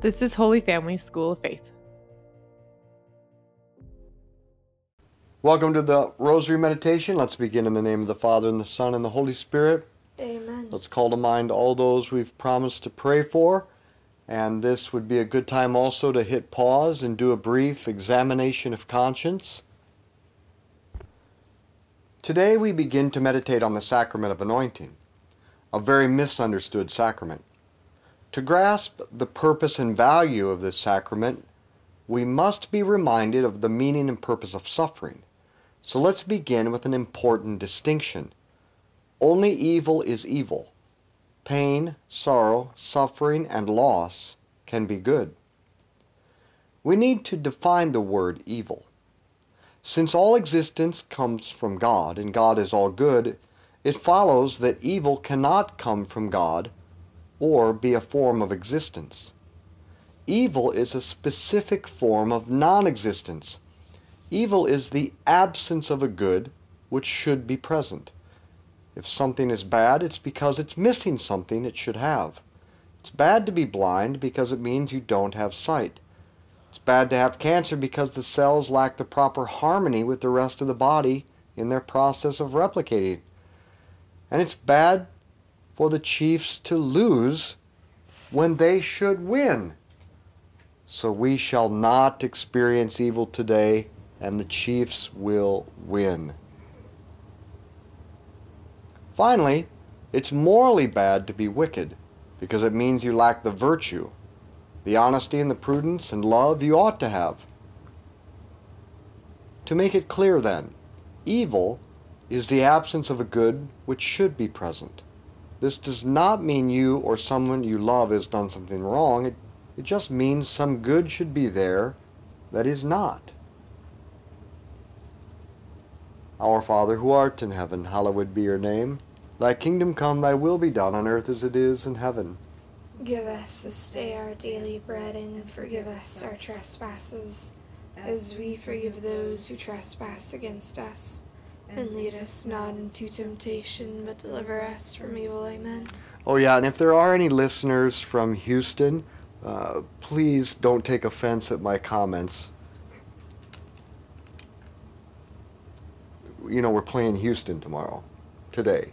This is Holy Family School of Faith. Welcome to the Rosary Meditation. Let's begin in the name of the Father, and the Son, and the Holy Spirit. Amen. Let's call to mind all those we've promised to pray for. And this would be a good time also to hit pause and do a brief examination of conscience. Today we begin to meditate on the sacrament of anointing, a very misunderstood sacrament. To grasp the purpose and value of this sacrament, we must be reminded of the meaning and purpose of suffering. So let's begin with an important distinction. Only evil is evil. Pain, sorrow, suffering, and loss can be good. We need to define the word evil. Since all existence comes from God and God is all good, it follows that evil cannot come from God or be a form of existence. Evil is a specific form of non existence. Evil is the absence of a good which should be present. If something is bad, it's because it's missing something it should have. It's bad to be blind because it means you don't have sight. It's bad to have cancer because the cells lack the proper harmony with the rest of the body in their process of replicating. And it's bad for the Chiefs to lose when they should win. So we shall not experience evil today, and the Chiefs will win. Finally, it's morally bad to be wicked because it means you lack the virtue, the honesty and the prudence and love you ought to have. To make it clear then, evil is the absence of a good which should be present. This does not mean you or someone you love has done something wrong. It, it just means some good should be there that is not. Our Father who art in heaven, hallowed be your name. Thy kingdom come, thy will be done on earth as it is in heaven. Give us this day our daily bread and forgive us our trespasses, as we forgive those who trespass against us. And lead us not into temptation, but deliver us from evil. Amen. Oh, yeah, and if there are any listeners from Houston, uh, please don't take offense at my comments. You know, we're playing Houston tomorrow, today.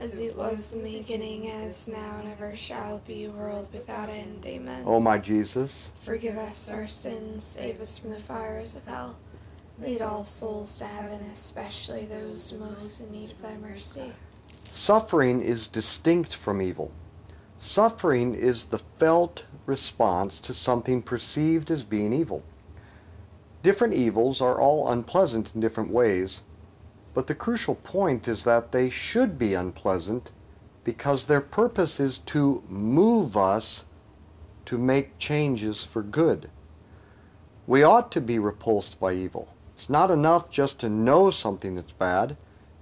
As it was in the beginning, as now, and ever shall be, world without end. Amen. O my Jesus, Forgive us our sins, save us from the fires of hell. Lead all souls to heaven, especially those most in need of thy mercy. suffering is distinct from evil. Suffering is the felt response to something perceived as being evil. Different evils are all unpleasant in different ways, but the crucial point is that they should be unpleasant because their purpose is to move us to make changes for good. We ought to be repulsed by evil. It's not enough just to know something that's bad.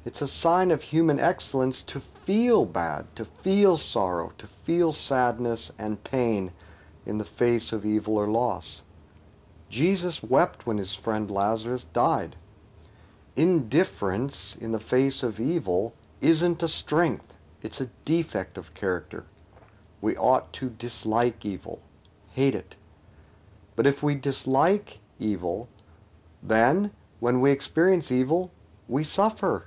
It's a sign of human excellence to feel bad, to feel sorrow, to feel sadness and pain in the face of evil or loss. Jesus wept when his friend Lazarus died. Indifference in the face of evil isn't a strength, it's a defect of character. We ought to dislike evil, hate it. But if we dislike evil, then when we experience evil, we suffer.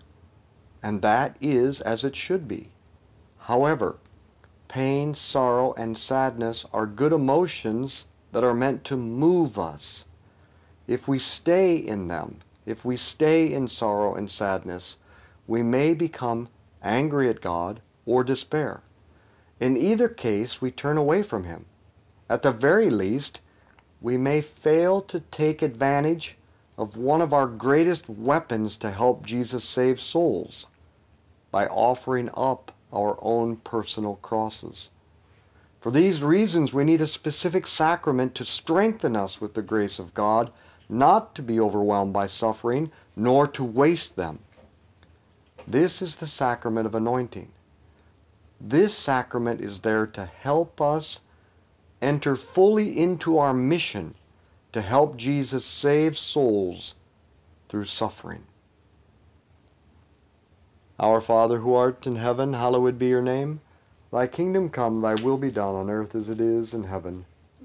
And that is as it should be. However, pain, sorrow, and sadness are good emotions that are meant to move us. If we stay in them, if we stay in sorrow and sadness, we may become angry at God or despair. In either case, we turn away from Him. At the very least, we may fail to take advantage of one of our greatest weapons to help Jesus save souls by offering up our own personal crosses. For these reasons, we need a specific sacrament to strengthen us with the grace of God, not to be overwhelmed by suffering, nor to waste them. This is the sacrament of anointing. This sacrament is there to help us enter fully into our mission to help Jesus save souls through suffering. Our Father who art in heaven, hallowed be your name. Thy kingdom come, thy will be done on earth as it is in heaven.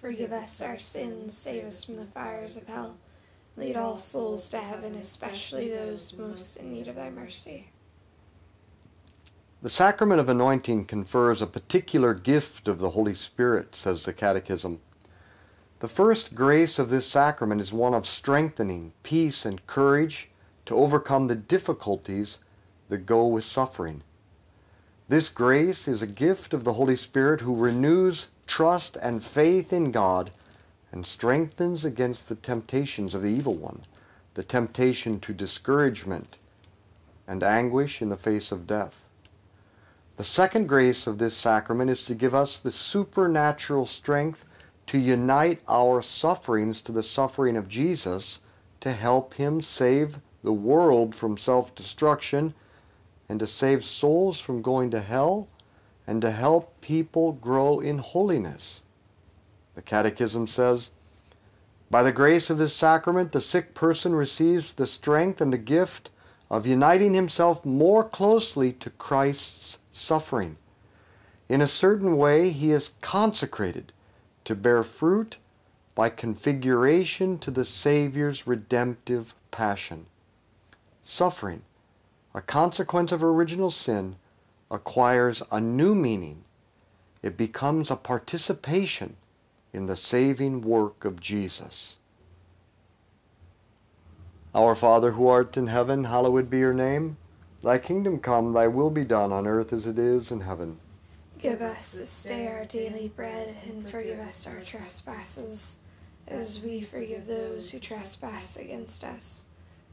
Forgive us our sins, save us from the fires of hell. Lead all souls to heaven, especially those most in need of thy mercy. The sacrament of anointing confers a particular gift of the Holy Spirit, says the Catechism. The first grace of this sacrament is one of strengthening, peace, and courage to overcome the difficulties that go with suffering. This grace is a gift of the Holy Spirit who renews trust and faith in God and strengthens against the temptations of the evil one, the temptation to discouragement and anguish in the face of death. The second grace of this sacrament is to give us the supernatural strength to unite our sufferings to the suffering of Jesus to help him save the world from self destruction and to save souls from going to hell and to help people grow in holiness. The Catechism says, By the grace of this sacrament, the sick person receives the strength and the gift of uniting himself more closely to Christ's suffering. In a certain way, he is consecrated to bear fruit by configuration to the Savior's redemptive passion. Suffering, a consequence of original sin, acquires a new meaning. It becomes a participation in the saving work of Jesus. Our Father who art in heaven, hallowed be your name. Thy kingdom come, thy will be done on earth as it is in heaven. Give us this day our daily bread, and forgive us our trespasses, as we forgive those who trespass against us.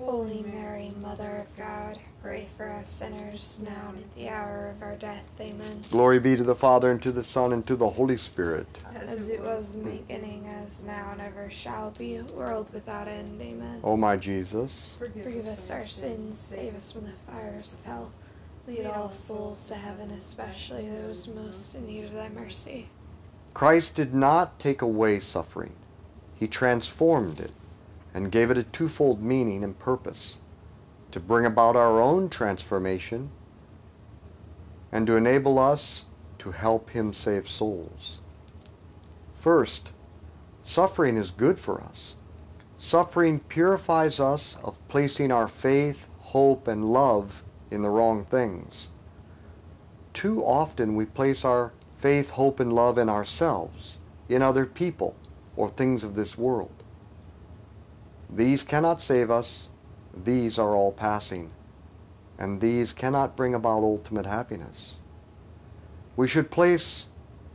Holy Mary, Mother of God, pray for us sinners, now and at the hour of our death. Amen. Glory be to the Father, and to the Son, and to the Holy Spirit. As it was in the beginning, as now and ever shall be, world without end. Amen. O my Jesus. Forgive us our sins, save us from the fires of hell. Lead all souls to heaven, especially those most in need of thy mercy. Christ did not take away suffering, He transformed it and gave it a twofold meaning and purpose to bring about our own transformation and to enable us to help Him save souls. First, suffering is good for us. Suffering purifies us of placing our faith, hope, and love in the wrong things. Too often we place our faith, hope, and love in ourselves, in other people, or things of this world. These cannot save us, these are all passing, and these cannot bring about ultimate happiness. We should place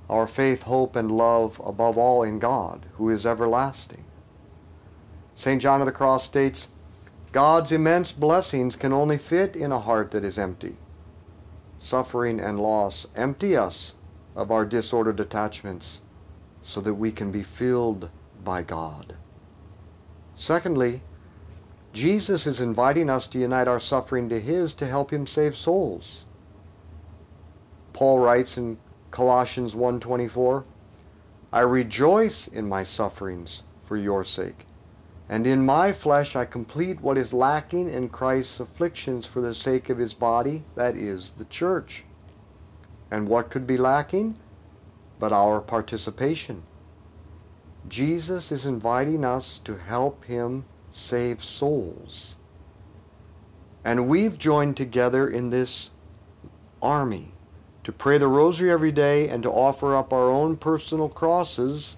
our faith, hope, and love above all in God, who is everlasting. St. John of the Cross states, God's immense blessings can only fit in a heart that is empty. Suffering and loss empty us of our disordered attachments so that we can be filled by God. Secondly, Jesus is inviting us to unite our suffering to His to help Him save souls. Paul writes in Colossians 1:24, I rejoice in my sufferings for your sake, and in my flesh I complete what is lacking in Christ's afflictions for the sake of his body, that is the church. And what could be lacking? But our participation. Jesus is inviting us to help him save souls. And we've joined together in this army to pray the rosary every day and to offer up our own personal crosses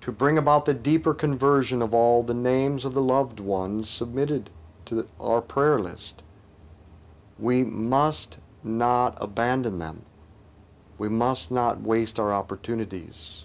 to bring about the deeper conversion of all the names of the loved ones submitted to the, our prayer list. We must not abandon them. We must not waste our opportunities.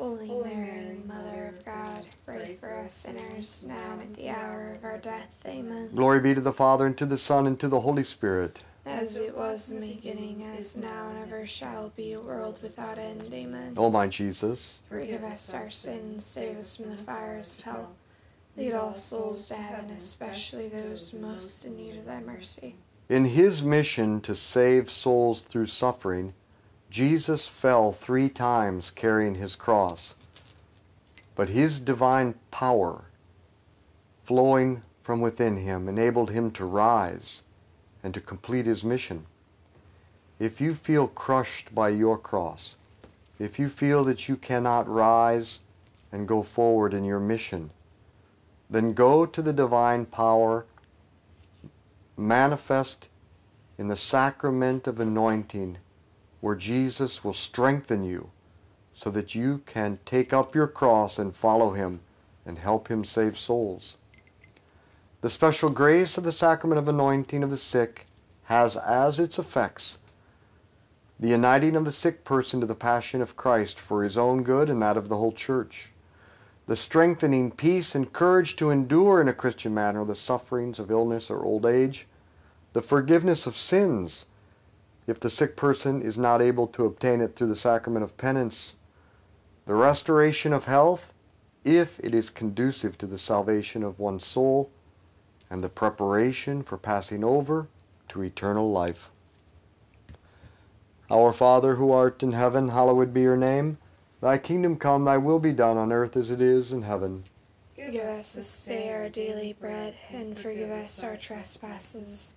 Holy Mary, Mother of God, pray for us sinners, now and at the hour of our death. Amen. Glory be to the Father, and to the Son, and to the Holy Spirit. As it was in the beginning, as now and ever shall be, a world without end. Amen. O my Jesus, Forgive us our sins, save us from the fires of hell. Lead all souls to heaven, especially those most in need of thy mercy. in his mission to save souls through suffering, Jesus fell three times carrying his cross. But his divine power, flowing from within him, enabled him to rise and to complete his mission. If you feel crushed by your cross, if you feel that you cannot rise and go forward in your mission, then go to the divine power manifest in the sacrament of anointing where Jesus will strengthen you so that you can take up your cross and follow him and help him save souls. The special grace of the sacrament of anointing of the sick has as its effects the uniting of the sick person to the passion of Christ for his own good and that of the whole church, the strengthening peace and courage to endure in a Christian manner the sufferings of illness or old age, the forgiveness of sins if the sick person is not able to obtain it through the sacrament of penance, the restoration of health if it is conducive to the salvation of one's soul, and the preparation for passing over to eternal life. Our Father who art in heaven, hallowed be your name. Thy kingdom come, thy will be done on earth as it is in heaven. Give us this day our daily bread, and forgive us our trespasses,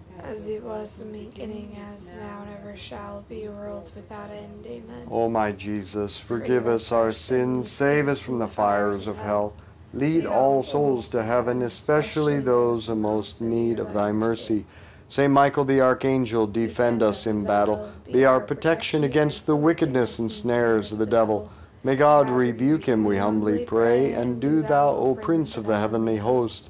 As it was in the beginning, as now, and ever shall be, world without end. Amen. O my Jesus, forgive us our sins, save us from the fires of hell. Lead all souls to heaven, especially those in most need of thy mercy. Saint Michael the Archangel, defend us in battle. Be our protection against the wickedness and snares of the devil. May God rebuke him, we humbly pray. And do thou, O Prince of the heavenly host,